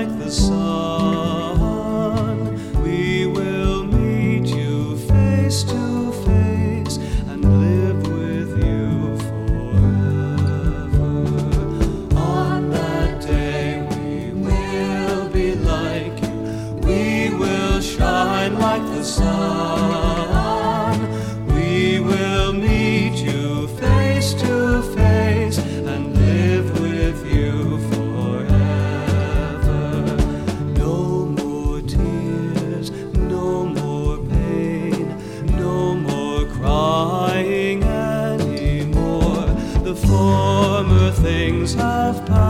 like the. former things have passed.